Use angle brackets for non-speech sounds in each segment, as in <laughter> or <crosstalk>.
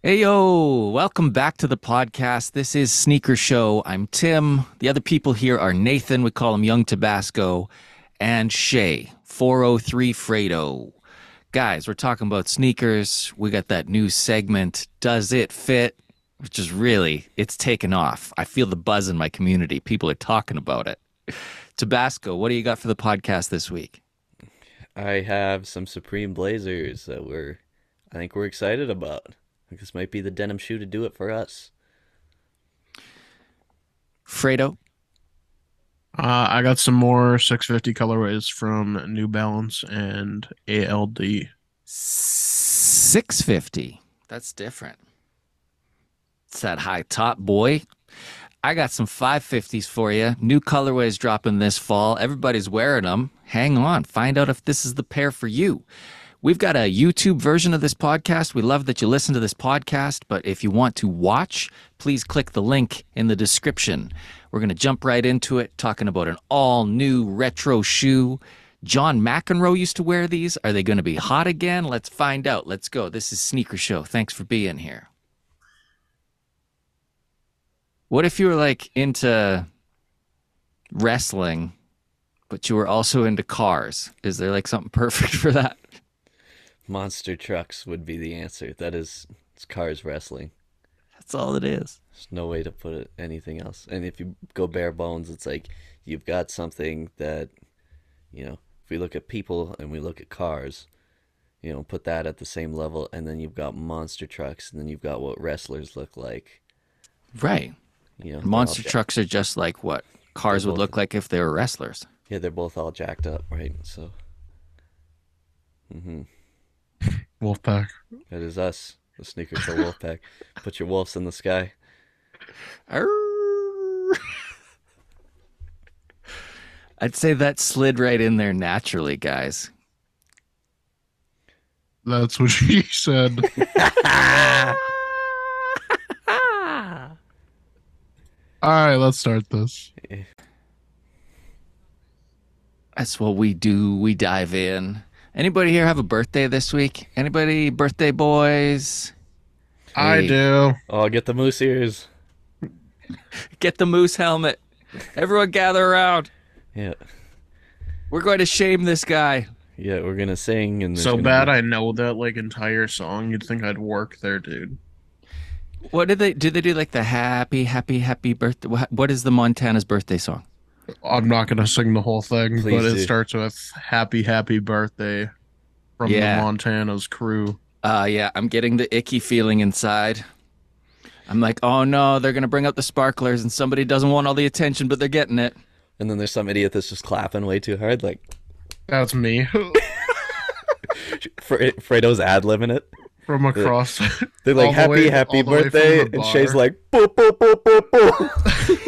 Hey, yo, welcome back to the podcast. This is Sneaker Show. I'm Tim. The other people here are Nathan, we call him Young Tabasco, and Shay, 403 Fredo. Guys, we're talking about sneakers. We got that new segment, Does It Fit? Which is really, it's taken off. I feel the buzz in my community. People are talking about it. Tabasco, what do you got for the podcast this week? I have some Supreme Blazers that we're, I think we're excited about. I think this might be the denim shoe to do it for us. Fredo, Uh, I got some more 650 colorways from New Balance and ALD. 650. That's different. It's that high top, boy. I got some 550s for you. New colorways dropping this fall. Everybody's wearing them. Hang on. Find out if this is the pair for you. We've got a YouTube version of this podcast. We love that you listen to this podcast, but if you want to watch, please click the link in the description. We're going to jump right into it, talking about an all new retro shoe. John McEnroe used to wear these. Are they going to be hot again? Let's find out. Let's go. This is Sneaker Show. Thanks for being here. What if you were like into wrestling, but you were also into cars? Is there like something perfect <laughs> for that? Monster trucks would be the answer. That is, it's cars wrestling. That's all it is. There's no way to put it anything else. And if you go bare bones, it's like you've got something that, you know, if we look at people and we look at cars, you know, put that at the same level, and then you've got monster trucks, and then you've got what wrestlers look like. Right. You know, Monster trucks are just like what cars would look like if they were wrestlers. Yeah, they're both all jacked up, right? So, hmm Wolfpack. It is us, the Sneaker Show Wolfpack. <laughs> Put your wolves in the sky. I'd say that slid right in there naturally, guys. That's what she said. <laughs> All right, let's start this. That's what we do. We dive in. Anybody here have a birthday this week? Anybody birthday boys? I Hey. do. Oh, get the moose ears. <laughs> Get the moose helmet. Everyone gather around. Yeah, We're going to shame this guy. yeah, we're gonna sing and there's So gonna bad be- I know that like entire song. You'd think I'd work there, dude. What did they do? They do like the happy, happy, happy birthday. What what is the Montana's birthday song? I'm not gonna sing the whole thing, Please but it starts with "Happy Happy Birthday" from Yeah. the Montana's crew. Uh yeah, I'm getting the icky feeling inside. I'm like, oh no, they're gonna bring out the sparklers, and somebody doesn't want all the attention, but they're getting it. And then there's some idiot that's just clapping way too hard, like That's me <laughs> Fre- Fredo's ad libbing it. from across. They're <laughs> All like, the "Happy, way- happy all the way from birthday," and Shay's like, "Boop, boop, boop, boop, boop." <laughs>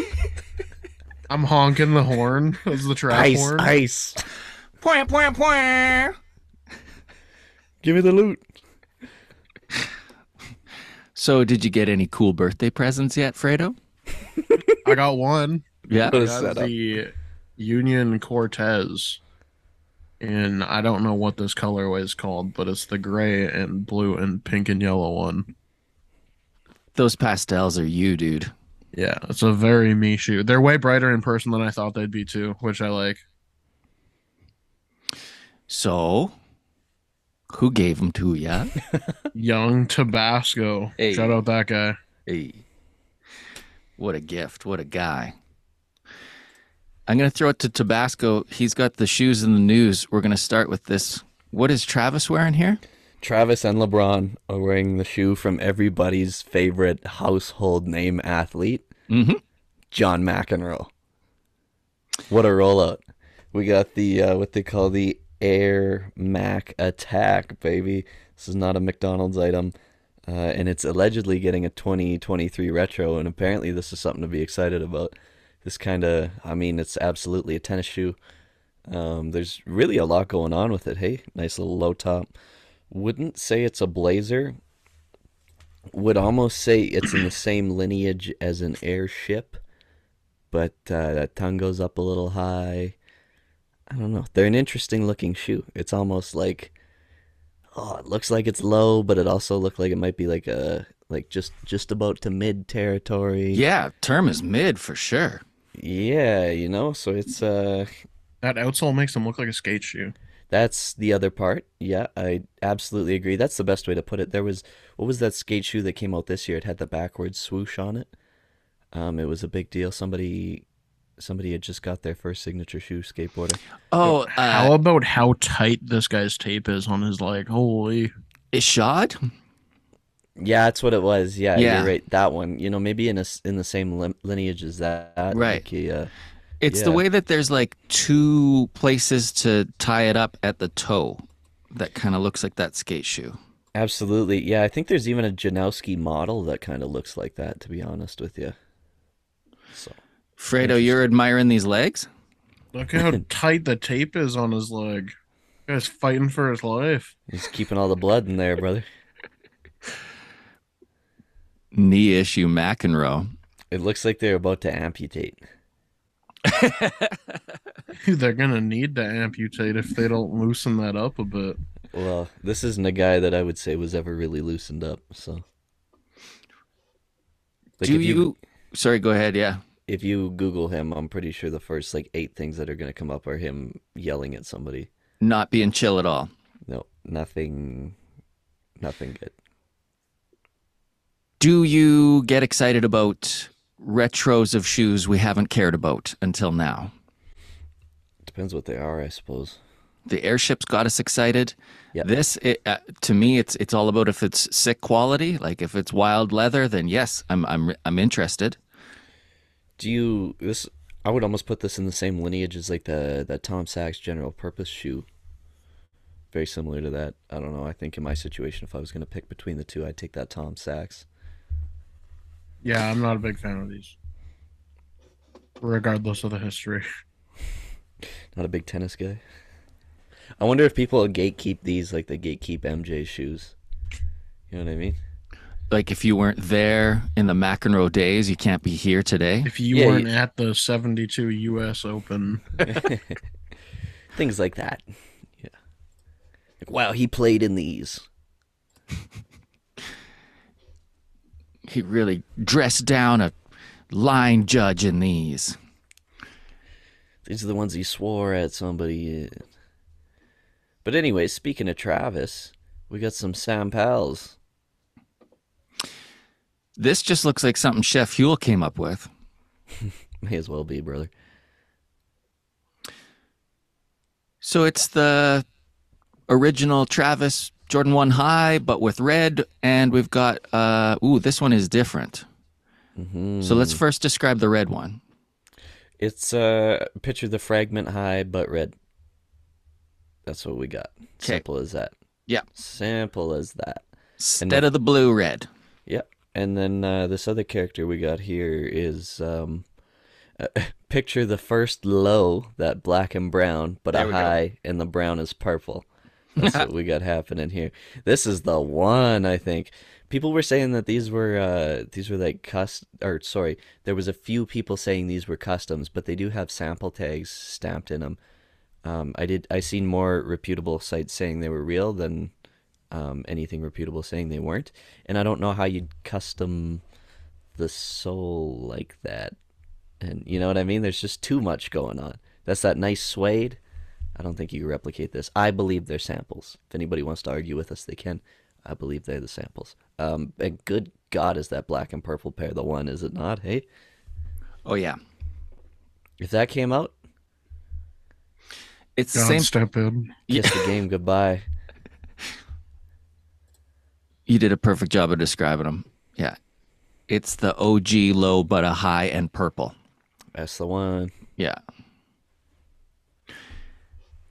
I'm honking the horn <laughs> as the trap ice, horn. ice. Point, point, point. Give me the loot. So, did you get any cool birthday presents yet, Fredo? I got one. Yeah. What I a got the Union Cortez. And I don't know what this colorway is called, but it's the gray and blue and pink and yellow one. Those pastels are you, dude. Yeah, it's a very me shoe. They're way brighter in person than I thought they'd be too, which I like. So, who gave them to ya? <laughs> Young Tabasco. Hey. Shout out that guy. Hey, what a gift! What a guy! I'm gonna throw it to Tabasco. He's got the shoes in the news. We're gonna start with this. What is Travis wearing here? Travis and LeBron are wearing the shoe from everybody's favorite household name athlete, Mm-hmm. John McEnroe. What a rollout! We got the uh, what they call the Air Mac Attack, baby. This is not a McDonald's item, uh, and it's allegedly getting a 2023 retro. And apparently, this is something to be excited about. This kind of, I mean, it's absolutely a tennis shoe. Um, there's really a lot going on with it. Hey, nice little low top. Wouldn't say it's a blazer. Would almost say it's in the same lineage as an airship, but uh, that tongue goes up a little high. I don't know. They're an interesting looking shoe. It's almost like, oh, it looks like it's low, but it also looked like it might be like a like just just about to mid territory. Yeah, term is mid for sure. Yeah, you know, so it's uh That outsole makes them look like a skate shoe. That's the other part. Yeah, I absolutely agree. That's the best way to put it. There was what was that skate shoe that came out this year? It had the backwards swoosh on it. Um, it was a big deal. Somebody somebody had just got their first signature shoe skateboarder. Oh, How uh, about how tight this guy's tape is on his leg? Holy. Ishod? Yeah, that's what it was. Yeah, Yeah. you're right. That one. You know, maybe in a s in the same lineage as that. Right. Like he, uh, It's the way that there's like two places to tie it up at the toe that kind of looks like that skate shoe. absolutely. Yeah, I think there's even a Janoski model that kind of looks like that. To be honest with you. So Fredo, you're admiring these legs? Look how <laughs> tight the tape is on his leg. Guy's fighting for his life. he's keeping all the blood in there, brother. Knee issue McEnroe. It looks like they're about to amputate. <laughs> They're gonna need to amputate if they don't loosen that up a bit. Well, this isn't a guy that I would say was ever really loosened up. So, Like, Do if you, Sorry, go ahead. Yeah. if you Google him, I'm pretty sure the first like eight things that are gonna come up are him yelling at somebody. Not being chill at all. No, nothing, nothing good. Do you get excited about retros of shoes we haven't cared about until now? Depends what they are, I suppose. The airships got us excited. Yeah. This, it, uh, to me, it's it's all about if it's sick quality. Like if it's wild leather, then yes, I'm I'm I'm interested. Do you this? I would almost put this in the same lineage as like the that Tom Sachs general purpose shoe. Very similar to that. I don't know. I think in my situation, if I was gonna pick between the two, I'd take that Tom Sachs. Yeah, I'm not a big fan of these. Regardless of the history. <laughs> Not a big tennis guy. I wonder if people gatekeep these like they gatekeep MJ shoes. You know what I mean? Like if you weren't there in the McEnroe days, you can't be here today. If you Yeah, weren't you- at the 72 US Open, <laughs> Things like that. Yeah. Like, wow, he played in these. He really dressed down a line judge in these. These are the ones he swore at somebody. But anyway, speaking of Travis, we got some Sam Pals. This just looks like something Chef Huel came up with. <laughs> May as well be, brother. So it's the original Travis Jordan 1 high, but with red, and we've got, uh, ooh, this one is different. hmm So let's first describe the red one. It's uh picture the fragment high but red. That's what we got. 'Kay. Simple as that. Yeah. Simple as that. Instead of the blue, red. Yep. And then uh, this other character we got here is um, uh, <laughs> picture the first low, that black and brown, but There a we go. high, and the brown is purple. That's what <laughs> we got happening here. This is the one I think. People were saying that these were uh, these were like cust or sorry, there was a few people saying these were customs, but they do have sample tags stamped in them. Um, I did I seen more reputable sites saying they were real than um, anything reputable saying they weren't. And I don't know how you'd custom the sole like that. And you know what I mean? There's just too much going on. That's that nice suede. I don't think you can replicate this. I believe they're samples. If anybody wants to argue with us, they can. I believe they're the samples. Um, and good God, is that black and purple pair the one? Is it not? Hey, Oh, yeah. if that came out, It's the God same. step in. kiss the game goodbye. <laughs> You did a perfect job of describing them. Yeah. It's the OG low, but a high and purple. That's the one. Yeah.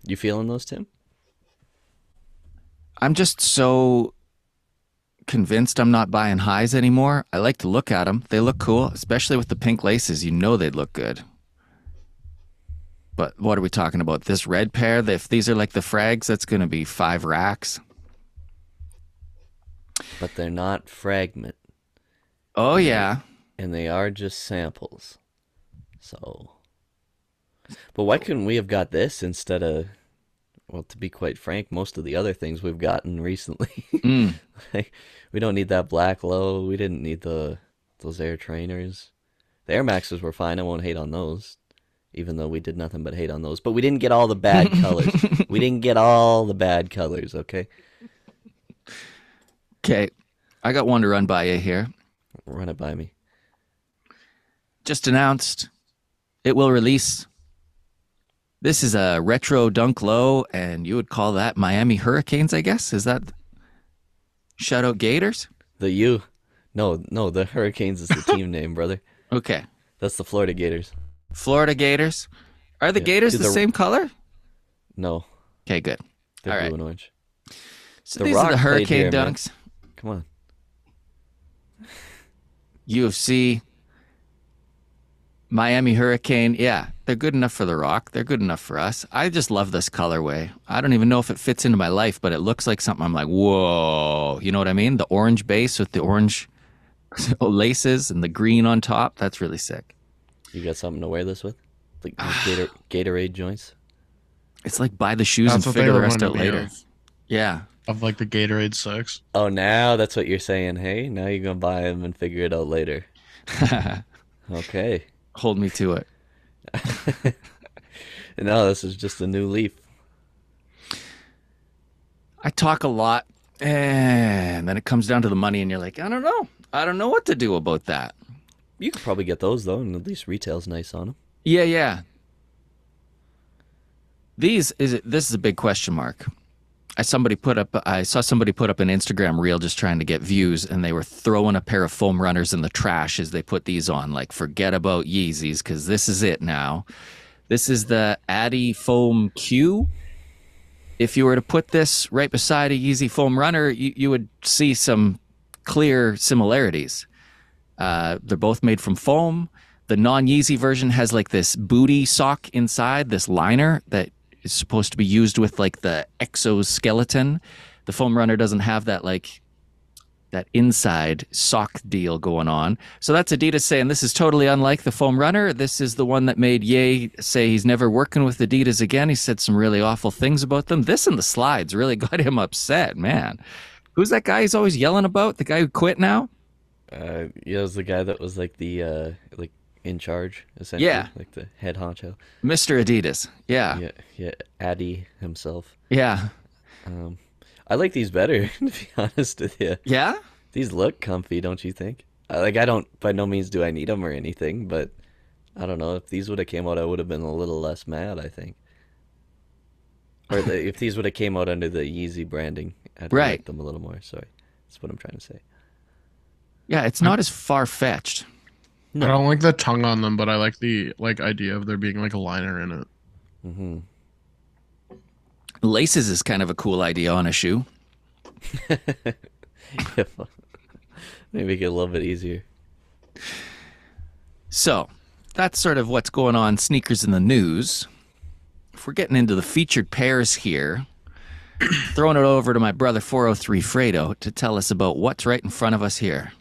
You feeling those, Tim? I'm just so convinced I'm not buying highs anymore. I like to look at them. They look cool, especially with the pink laces. You know they'd look good. But what are we talking about? This red pair, if these are like the frags, that's going to be five racks. But they're not fragment. Oh, yeah. and they are just samples. So, but why couldn't we have got this instead of well, to be quite frank, most of the other things we've gotten recently. <laughs> Mm. like, we don't need that black low. We didn't need the those air trainers. The Air Maxes were fine. I won't hate on those, even though we did nothing but hate on those. But we didn't get all the bad <laughs> colors. we didn't get all the bad colors. Okay, Okay, I got one to run by you here. run it by me. Just announced it will release. This is a retro dunk low, and you would call that Miami Hurricanes, I guess. Is that shout out Gators? The U. No, no, the Hurricanes is the team <laughs> name, brother. Okay, That's the Florida Gators. Florida Gators. Are the Yeah. Gators the the- same color? No, Okay, good. they're All blue right. and orange. So The these Rock are the Hurricane here, man. dunks. Come on. <laughs> UFC, Miami Hurricane. Yeah, they're good enough for The Rock. They're good enough for us. I just love this colorway. I don't even know if it fits into my life, but it looks like something I'm like, whoa. You know what I mean? The orange base with the orange <laughs> laces and the green on top. That's really sick. You got something to wear this with? Like <sighs> Gator, Gatorade joints? It's like buy the shoes and That's what they figure the rest out later. of, Yeah. of like the Gatorade Six. Oh, now that's what you're saying. Hey, now you're gonna buy them and figure it out later. <laughs> Okay. Hold me to it. <laughs> No, this is just a new leaf. I talk a lot, and then it comes down to the money, and you're like, I don't know. I don't know what to do about that. You could probably get those though, and at least retail's nice on them. Yeah, yeah. These is it, this is a big question mark. I somebody put up I saw somebody put up an Instagram reel just trying to get views and they were throwing a pair of foam runners in the trash as they put these on like forget about Yeezys cuz this is it now. This is the adiFOM Q. If you were to put this right beside a Yeezy foam runner, you, you would see some clear similarities. Uh, they're both made from foam. The non Yeezy version has like this booty sock inside, this liner that is supposed to be used with like the exoskeleton. The foam runner doesn't have that like that inside sock deal going on. So that's Adidas saying this is totally unlike the foam runner. This is the one that made Ye say he's never working with Adidas again. He said some really awful things about them. This and the slides really <laughs> got him upset, man. Who's that guy he's always yelling about? The guy who quit now? Uh, yeah, it was the guy that was like the uh, like in charge essentially, Yeah. like the head honcho. Mr. Adidas. Yeah. Yeah, yeah, Addy himself. Yeah. Um, I like these better <laughs> to be honest with you. Yeah? These look comfy, don't you think? Like I don't, by no means do I need them or anything, but I don't know if these would have came out, I would have been a little less mad. I think, or the, <laughs> if these would have came out under the Yeezy branding, I'd Right. liked them a little more. Sorry, that's what I'm trying to say. Yeah, it's not as far fetched. I don't like the tongue on them, but I like the like idea of there being like a liner in it. Mm-hmm. Laces is kind of a cool idea on a shoe. <laughs> Maybe make it a little bit easier. So that's sort of what's going on sneakers in the news. If we're getting into the featured pairs here, throwing it over to my brother 403 Fredo to tell us about what's right in front of us here.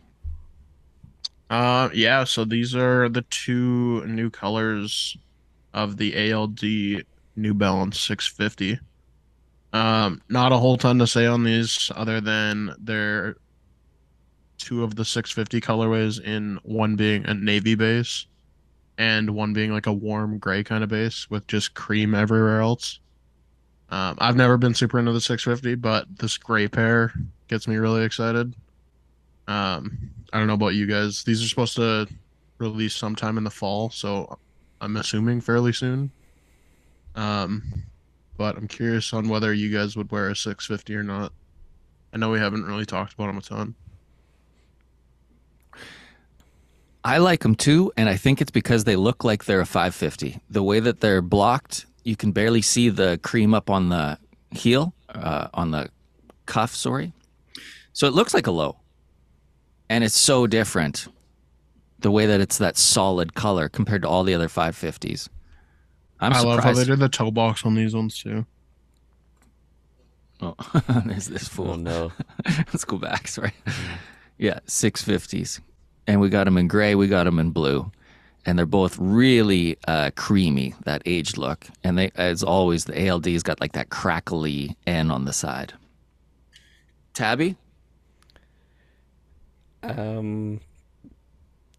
Uh, yeah. So these are the two new colors of the ALD New Balance 650. Um, not a whole ton to say on these other than they're two of the 650 colorways in one being a navy base and one being like a warm gray kind of base with just cream everywhere else. Um, I've never been super into the 650, but this gray pair gets me really excited. Um, I don't know about you guys. These are supposed to release sometime in the fall, so I'm assuming fairly soon. Um, but I'm curious on whether you guys would wear a 650 or not. I know we haven't really talked about them a ton. I like them too, and I think it's because they look like they're a 550. The way that they're blocked, you can barely see the cream up on the heel, uh, on the cuff, sorry. So it looks like a low. And it's so different the way that it's that solid color compared to all the other 550s. I'm I love how they did the toe box on these ones too. Oh, there's <laughs> this fool. Oh no, <laughs> Let's go back. Sorry. Yeah, six fifties, and we got them in gray. We got them in blue, and they're both really uh, creamy, that aged look. And they, as always, the ALD's got like that crackly N on the side. Tabby, Um,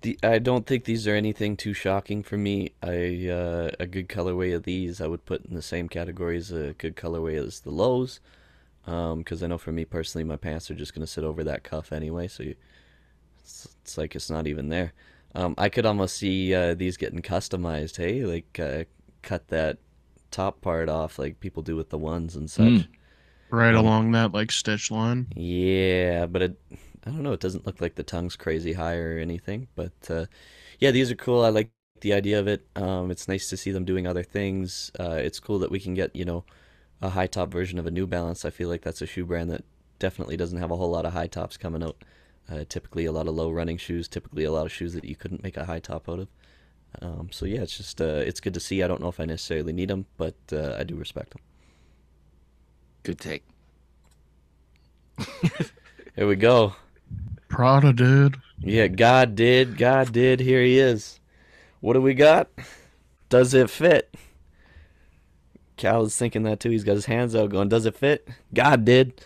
the I don't think these are anything too shocking for me. I uh, a good colorway of these I would put in the same category as a good colorway as the lows. Um, because I know for me personally, my pants are just gonna sit over that cuff anyway, so you, it's, it's like it's not even there. Um, I could almost see uh, these getting customized. Hey, like uh, cut that top part off, like people do with the ones and such. Mm. Right Um, along that like stitch line. Yeah, but it, I don't know. It doesn't look like the tongue's crazy high or anything. But uh, yeah, these are cool. I like the idea of it. Um, it's nice to see them doing other things. Uh, it's cool that we can get, you know, a high top version of a New Balance. I feel like that's a shoe brand that definitely doesn't have a whole lot of high tops coming out. Uh, typically, a lot of low running shoes. Typically, a lot of shoes that you couldn't make a high top out of. Um, so yeah, it's just uh, it's good to see. I don't know if I necessarily need them, but uh, I do respect them. good take. <laughs> Here we go. Prada did. Yeah, God did. God did. Here he is. What do we got? Does it fit? Cal is thinking that too. He's got his hands out going, Does it fit? God did.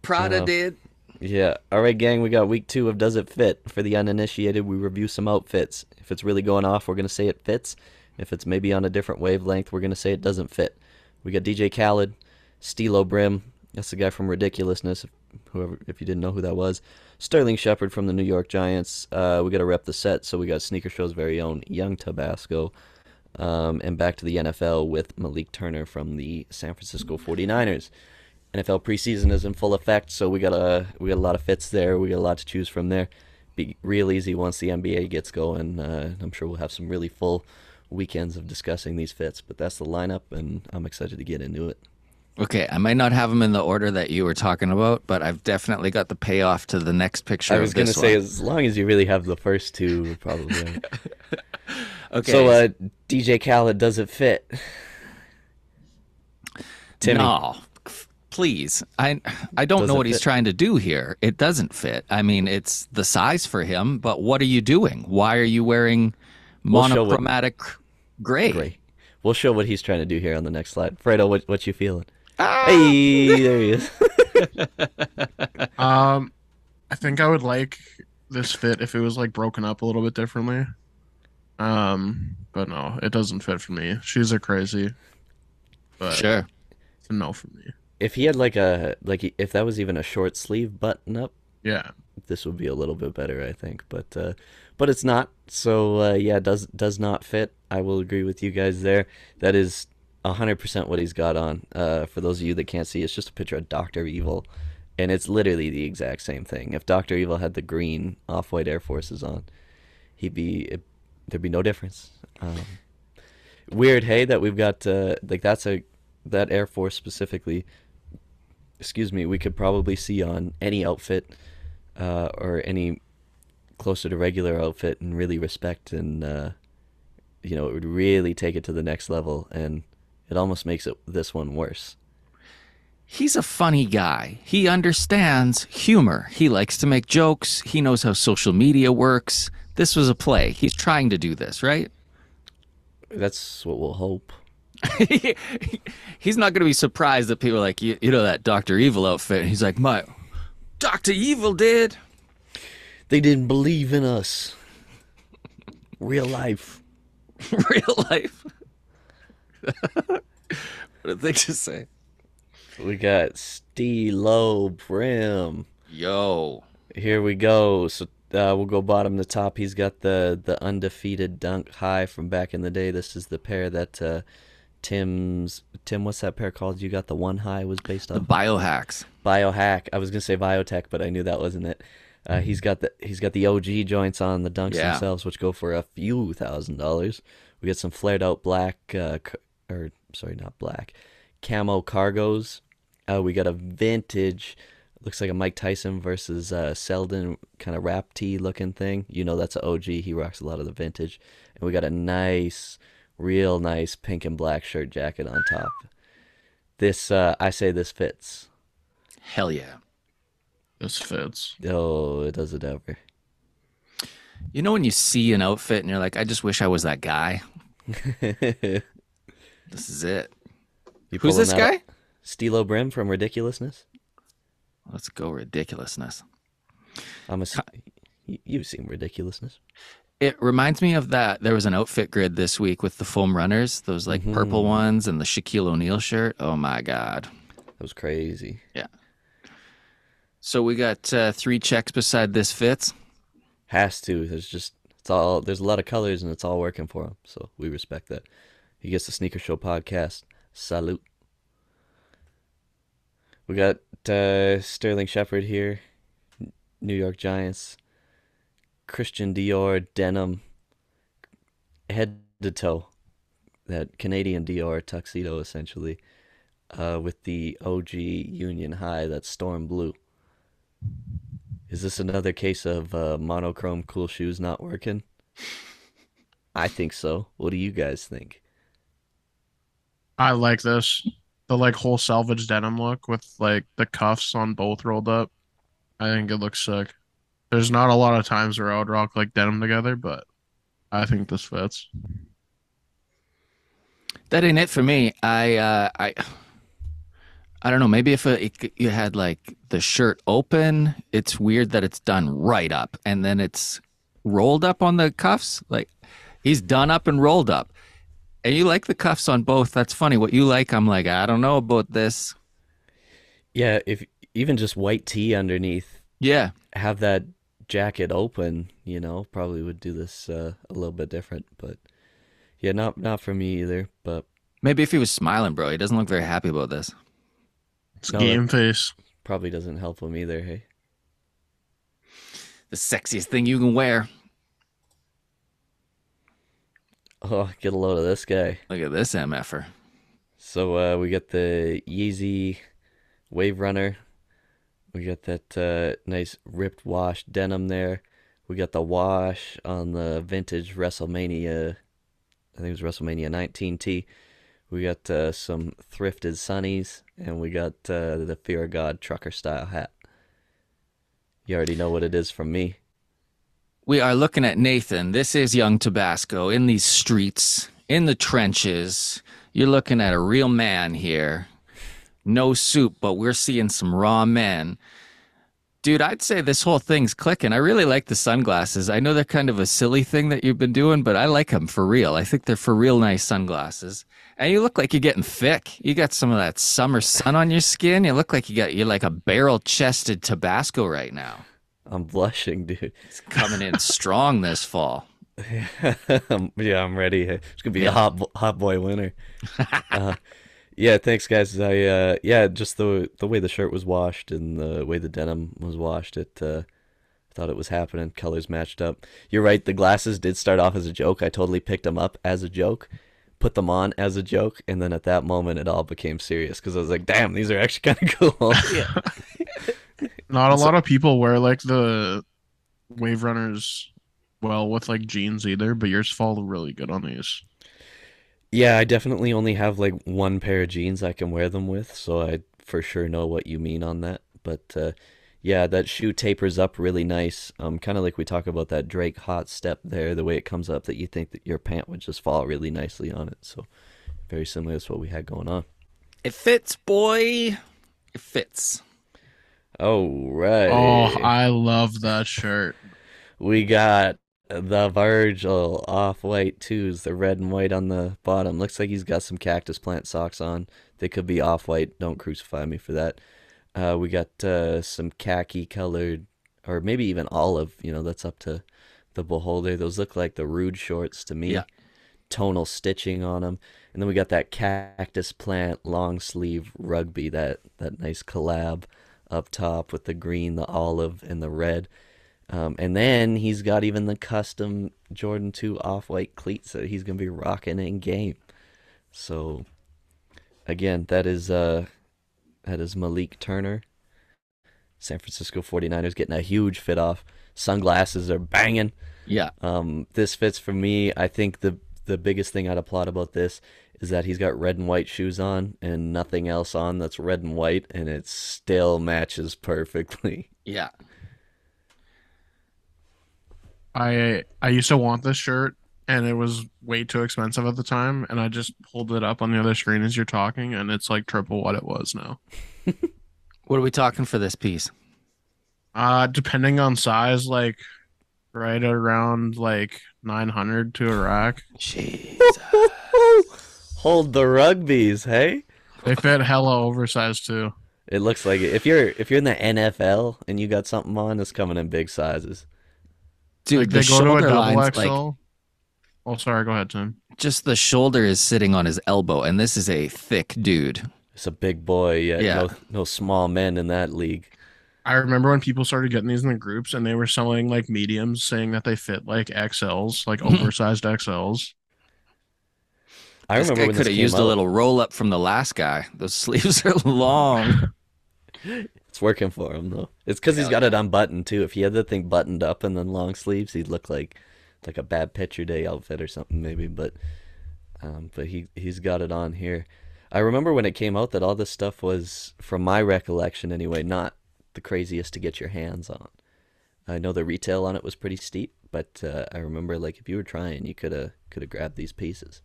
Prada Uh, did. Yeah. All right, gang. We got week two of Does It Fit? For the uninitiated, we review some outfits. If it's really going off, we're going to say it fits. If it's maybe on a different wavelength, we're going to say it doesn't fit. We got DJ Khaled, Steelo Brim. That's the guy from Ridiculousness, whoever, if you didn't know who that was. Sterling Shepard from the New York Giants. Uh, we got to rep the set, so we got Sneaker Show's very own Young Tabasco. Um, and back to the NFL with Malik Turner from the San Francisco 49ers. NFL preseason is in full effect, so we got a we got a lot of fits there. We got a lot to choose from there. Be real easy once the NBA gets going. Uh, I'm sure we'll have some really full weekends of discussing these fits. But that's the lineup, and I'm excited to get into it. Okay, I might not have them in the order that you were talking about, but I've definitely got the payoff to the next picture I was gonna say, one. as long as you really have the first two, probably. <laughs> Okay, So, uh, DJ Khaled, does it fit? Timmy, no, please. I I don't Does know what he's trying to do here. It doesn't fit. I mean, it's the size for him, but what are you doing? Why are you wearing We'll show what- monochromatic gray? We'll show what he's trying to do here on the next slide. Fredo, what what you feeling? Ah! Hey, there he is. <laughs> Um, I think I would like this fit if it was like broken up a little bit differently. Um, but no, it doesn't fit for me. She's a crazy, but Sure. it's a no for me. if he had like a like if that was even a short sleeve button up, Yeah, this would be a little bit better, I think. But uh, but it's not. So uh, yeah, does does not fit. I will agree with you guys there. That is hundred percent what he's got on. Uh, for those of you that can't see, it's just a picture of Doctor Evil, and it's literally the exact same thing. If Doctor Evil had the green off white Air Forces on, he'd be it, there'd be no difference. Um, weird, hey, that we've got uh, like that's a that Air Force specifically. Excuse me, we could probably see on any outfit uh, or any closer to regular outfit and really respect and uh, you know it would really take it to the next level and it almost makes it this one worse He's a funny guy. He understands humor. He likes to make jokes. He knows how social media works. This was a play. He's trying to do this, right? that's what we'll hope <laughs> He's not going to be surprised that people are like, you, you know, that Dr. Evil outfit. He's like, my Dr. Evil did. they didn't believe in us real life <laughs> Real life. What did they just say? we got Steelo Brim Yo. here we go so uh, we'll go bottom to top he's got the the undefeated dunk high from back in the day this is the pair that uh, Tim's Tim what's that pair called you got the one high was based The on biohacks. Biohack. I was gonna say biotech, but I knew that wasn't it. Uh, he's got the he's got the OG joints on the dunks Yeah. themselves, which go for a few thousand dollars. We got some flared out black, uh, or sorry, not black, camo cargos. Uh, we got a vintage, looks like a Mike Tyson versus uh, Seldon kind of rap tee looking thing. You know that's an OG. He rocks a lot of the vintage, and we got a nice, real nice pink and black shirt jacket on top. This uh, I say this fits. Hell yeah. this fits. Oh, it does it ever. You know when you see an outfit and you're like, I just wish I was that guy. <laughs> you This is it. Who's this guy? up? Steelo Brim from Ridiculousness. Let's go ridiculousness. I'm a. You, you've seen Ridiculousness. It reminds me of that. There was an outfit grid this week with the foam runners, those like purple ones, and the Shaquille O'Neal shirt. Oh my god! That was crazy. Yeah. So we got uh, three checks beside this fits. Has to. There's just it's all. There's a lot of colors and it's all working for him. So we respect that. He gets the Sneaker Show podcast. Salute. We got uh, Sterling Shepard here, New York Giants. Christian Dior denim, head to toe, that Canadian Dior tuxedo essentially, uh, with the OG Union High, that storm blue. Is this another case of uh, monochrome cool shoes not working? <laughs> I think so. What do you guys think? I like this. The like whole selvedge denim look with like the cuffs on both rolled up. I think it looks sick. There's not a lot of times where I would rock like denim together, but I think this fits. That ain't it for me. I uh, I I don't know. Maybe if it, you had like the shirt open, it's weird that it's done right up and then it's rolled up on the cuffs. Like he's done up and rolled up. And you like the cuffs on both. That's funny. What you like, I'm like, I don't know about this. Yeah, if even just white tee underneath, Yeah. have that jacket open, you know, probably would do this uh, a little bit different. But yeah, not not for me either. But Maybe if he was smiling, bro. He doesn't look very happy about this. It's No, game face. probably doesn't help him either. Hey, The sexiest thing you can wear. Oh, get a load of this guy. Look at this MFer. So uh, we got the Yeezy Wave Runner. We got that uh, nice ripped wash denim there. We got the wash on the vintage WrestleMania. I think it was WrestleMania 19T. We got uh, some thrifted sunnies, and we got uh, the Fear of God trucker style hat. You already know what it is from me. We are looking at Nathan. This is young Tabasco in these streets, in the trenches. You're looking at a real man here. No soup, but we're seeing some raw men. Dude, I'd say this whole thing's clicking. I really like the sunglasses. I know they're kind of a silly thing that you've been doing, but I like them for real. I think they're for real nice sunglasses. And you look like you're getting thick. You got some of that summer sun on your skin. You look like you got you're like a barrel-chested Tabasco right now. I'm blushing, dude. It's coming in strong this fall. <laughs> yeah, I'm ready. It's gonna be a hot hot boy winter. uh, yeah, thanks guys. I uh, yeah, just the the way the shirt was washed and the way the denim was washed, it uh, I thought it was happening. Colors matched up. You're right. The glasses did start off as a joke. I totally picked them up as a joke, put them on as a joke, and then at that moment it all became serious because I was like, "Damn, these are actually kind of <laughs> cool." yeah. <laughs> Not a lot of people wear like the wave runners well with like jeans either, but yours fall really good on these. Yeah, I definitely only have like one pair of jeans I can wear them with, so I for sure know what you mean on that. But uh, yeah, that shoe tapers up really nice. Um, kind of like we talk about that Drake hot step there, the way it comes up that you think that your pant would just fall really nicely on it. So very similar to what we had going on. It fits, boy. It fits. Oh right. Oh, I love that shirt. We got the Virgil off-white twos, the red and white on the bottom. Looks like he's got some cactus plant socks on. They could be off-white. Don't crucify me for that. Uh, we got uh, some khaki colored, or maybe even olive. You know, that's up to the beholder. Those look like the Rhude shorts to me. Yeah. Tonal stitching on them, and then we got that cactus plant long sleeve rugby. That that nice collab up top with the green, the olive, and the red. Um, and then he's got even the custom Jordan 2 off white cleats that he's going to be rocking in game. So, again, that is uh, that is Malik Turner. San Francisco 49ers getting a huge fit off. Sunglasses are banging. Yeah. Um, this fits for me. I think the the biggest thing I'd applaud about this is that he's got red and white shoes on and nothing else on that's red and white, and it still matches perfectly. <laughs> Yeah. I I used to want this shirt and it was way too expensive at the time and I just pulled it up on the other screen as you're talking and it's like triple what it was now. <laughs> What are we talking for this piece? Uh depending on size like right around like 900 to a rack. Jeez. Hold the rugbies, hey? They fit hella oversized too. It looks like it. If you're if you're in the NFL and you got something on, it's coming in big sizes. Dude, like the they go to a shoulder double lines, XL. like oh sorry, go ahead, Tim. just the shoulder is sitting on his elbow, and this is a thick dude. It's a big boy. Yeah, Yeah. No, no small men in that league. I remember when people started getting these in the groups and they were selling like mediums saying that they fit like XLs, like <laughs> oversized XLs. I this remember guy could have used a little roll up from the last guy. Those <laughs> sleeves are long. <laughs> It's working for him though. It's because he's got it unbuttoned too. If he had the thing buttoned up and then long sleeves, he'd look like like a bad picture day outfit or something maybe. But um, but he he's got it on here. I remember when it came out that all this stuff was, from my recollection anyway, not the craziest to get your hands on. I know the retail on it was pretty steep, but uh, I remember like if you were trying, you could have could have grabbed these pieces.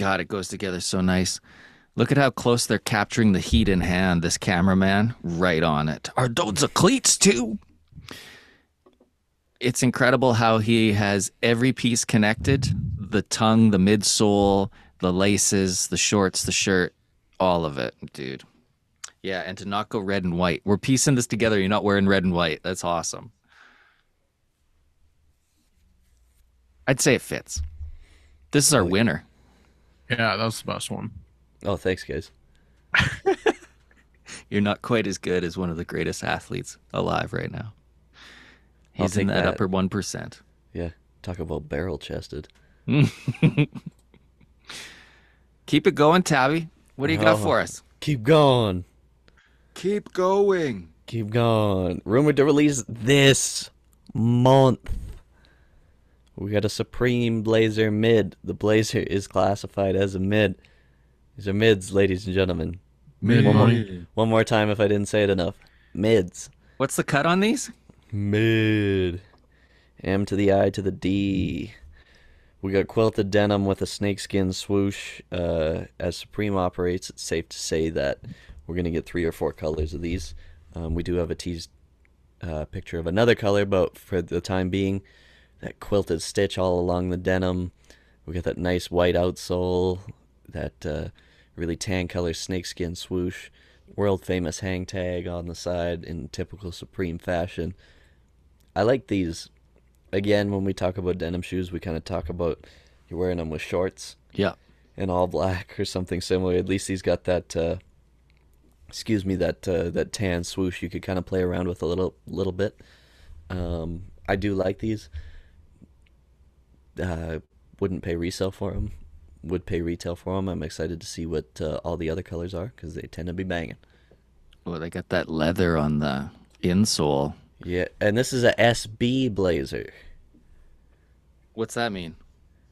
God, it goes together so nice. Look at how close they're capturing the heat in hand. This cameraman, right on it. Are those the cleats too? It's incredible how he has every piece connected: the tongue, the midsole, the laces, the shorts, the shirt, all of it, dude. Yeah, and to not go red and white. We're piecing this together. You're not wearing red and white. That's awesome. I'd say it fits. This is our winner. Yeah, that was the best one. Oh, thanks guys. <laughs> You're not quite as good as one of the greatest athletes alive right now. He's in that, that. upper 1%. Yeah, talk about barrel chested. <laughs> Keep it going, Tabby. What do you got Oh. for us? Keep going. Keep going. Keep going. Rumored to release this month. We got a Supreme Blazer mid. The Blazer is classified as a mid. These are mids, ladies and gentlemen. Mid One more, one more time if I didn't say it enough. Mids. What's the cut on these? Mid. M to the I to the D. We got quilted denim with a snakeskin swoosh. Uh, as Supreme operates, it's safe to say that we're going to get three or four colors of these. Um, we do have a teased uh, picture of another color, but for the time being, that quilted stitch all along the denim. We got that nice white outsole, that uh, really tan color snakeskin swoosh, world famous hang tag on the side in typical Supreme fashion. I like these. Again, when we talk about denim shoes, we kind of talk about you're wearing them with shorts Yeah. and all black or something similar. At least he's got that. Uh, excuse me, that uh, that tan swoosh you could kind of play around with a little little bit. Um, I do like these. Uh, wouldn't pay resale for them. Would pay retail for them. I'm excited to see what uh, all the other colors are because they tend to be banging. Oh, they got that leather on the insole. Yeah, and this is a SB blazer. What's that mean?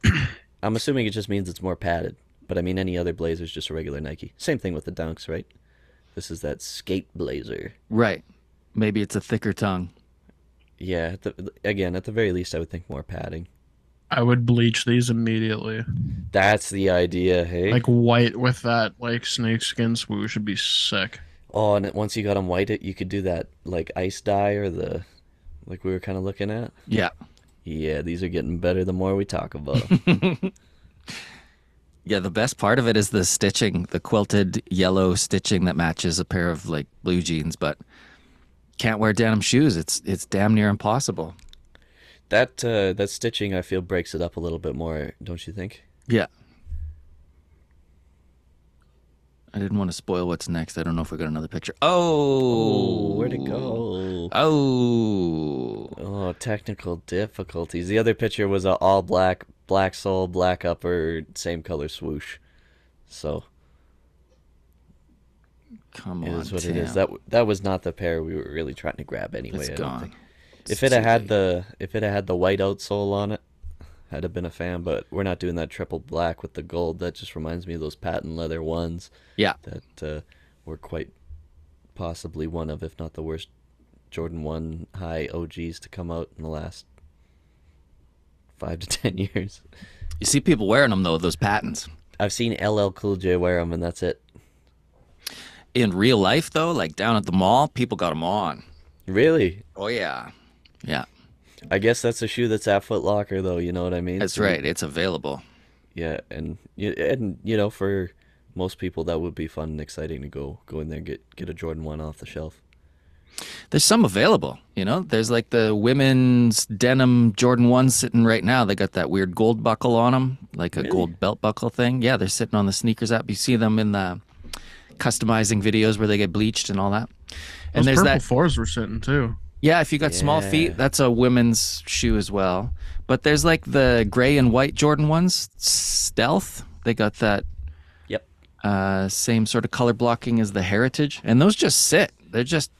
<coughs> I'm assuming it just means it's more padded, but I mean any other blazer is just a regular Nike. Same thing with the Dunks, right? This is that skate blazer. Right. Maybe it's a thicker tongue. Yeah, at the, again, at the very least, I would think more padding. I would bleach these immediately. That's the idea, hey? Like white with that like snakeskin swoosh would be sick. oh, and once you got them white, it you could do that like ice dye or the like we were kind of looking at. Yeah. Yeah, these are getting better the more we talk about them. <laughs> Yeah, the best part of it is the stitching, the quilted yellow stitching that matches a pair of like blue jeans, but can't wear denim shoes. It's it's damn near impossible. That uh, that stitching, I feel, breaks it up a little bit more, don't you think? Yeah. I didn't want to spoil what's next. I don't know if we got another picture. Oh, where'd it go? Oh, Oh, technical difficulties. The other picture was a all black, black sole, black upper, same color swoosh. So come on, is what Tim. it is. That that was not the pair we were really trying to grab anyway. it's I gone. It's If it had had the if it had had the white outsole on it, I'd have been a fan. But we're not doing that triple black with the gold. That just reminds me of those patent leather ones yeah, that uh, were quite possibly one of, if not the worst, Jordan One high OGs to come out in the last five <laughs> to ten years. You see people wearing them though, those patents. I've seen LL Cool J wear them, and that's it. In real life though, like down at the mall, people got them on. Really? Oh yeah, yeah, I guess that's a shoe that's at Foot Locker, though. You know what I mean? that's right. It's available. Yeah, and you and you know, for most people, that would be fun and exciting to go go in there and get get a Jordan one off the shelf. There's some available, you know. There's like the women's denim Jordan ones sitting right now. They got that weird gold buckle on them, like a Really? gold belt buckle thing. Yeah, they're sitting on the sneakers app. You see them in the customizing videos where they get bleached and all that. And Those there's purple that. fours were sitting too. Yeah, if you got small feet, that's a women's shoe as well. But there's like the gray and white Jordan ones, Stealth. They got that Yep. uh, same sort of color blocking as the Heritage, and those just sit. They're just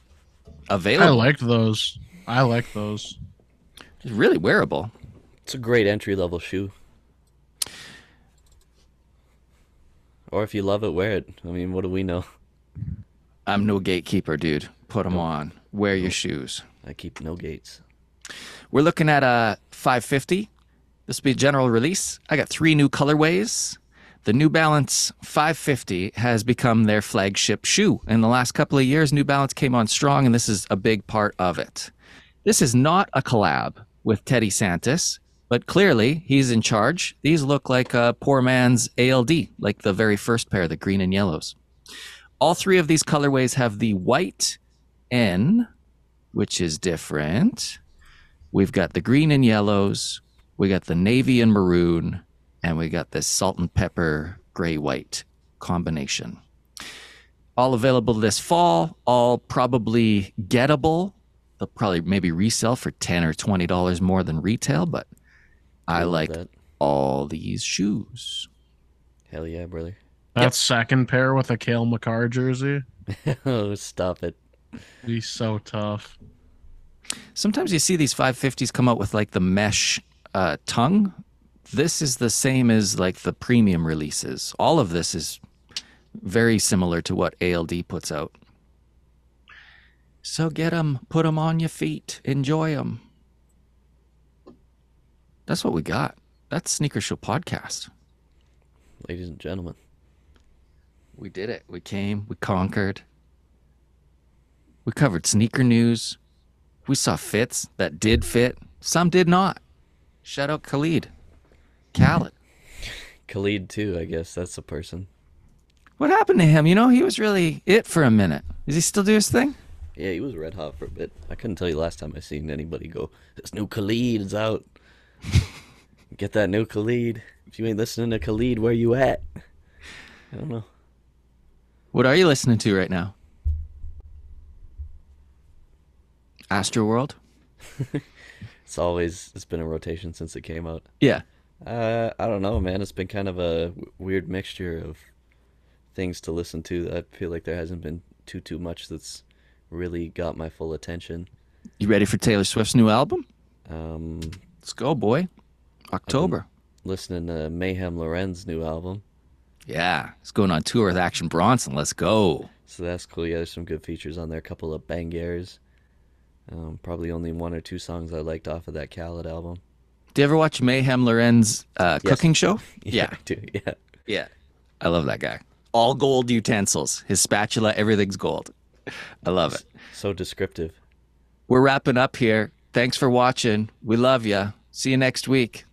available. I like those. I like those. It's really wearable. It's a great entry level shoe. Or if you love it, wear it. I mean, what do we know? I'm no gatekeeper, dude. Put them on. Wear your shoes. I keep no gates. We're looking at a 550. This will be a general release. I got three new colorways. The New Balance 550 has become their flagship shoe. In the last couple of years, New Balance came on strong, and this is a big part of it. This is not a collab with Teddy Santis, but clearly he's in charge. These look like a poor man's ALD, like the very first pair, the green and yellows. All three of these colorways have the white N, which is different. We've got the green and yellows, we got the navy and maroon, and we got this salt and pepper gray white combination. All available this fall, all probably gettable. They'll probably maybe resell for 10 or $20 more than retail, but I Love like that. all these shoes. Hell yeah, brother. That second pair with a Cale Makar jersey. <laughs> oh, stop it. He's so tough. Sometimes you see these 550s come out with like the mesh uh, tongue. This is the same as like the premium releases. All of this is very similar to what ALD puts out. So get them, put them on your feet, enjoy them. That's what we got. That's Sneaker Show Podcast. Ladies and gentlemen. We did it. We came, we conquered. We covered sneaker news. We saw fits that did fit, some did not. Shout out Khalid. Khaled. <laughs> Khalid, too, I guess. That's a person. What happened to him? You know, he was really it for a minute. Does he still do his thing? Yeah, he was red hot for a bit. I couldn't tell you last time I seen anybody go, this new Khalid is out. <laughs> Get that new Khalid. If you ain't listening to Khalid, where you at? I don't know. What are you listening to right now? Astroworld? <laughs> It's always, it's been a rotation since it came out. Yeah. Uh, I don't know, man. It's been kind of a w- weird mixture of things to listen to. I feel like there hasn't been too too much that's really got my full attention. You ready for Taylor Swift's new album? Um, Let's go, boy. October. listening to Meyhem Lauren's new album, Yeah. He's going on tour with Action Bronson. Let's go. so that's cool. Yeah, there's some good features on there. A couple of bangers. Um, probably only one or two songs I liked off of that Khaled album. Do you ever watch Meyhem Lauren's uh, Yes. cooking show? <laughs> Yeah, I do. Yeah. Yeah. I love that guy. All gold utensils. His spatula, everything's gold. I love it. So descriptive. We're wrapping up here. Thanks for watching. We love you. See you next week.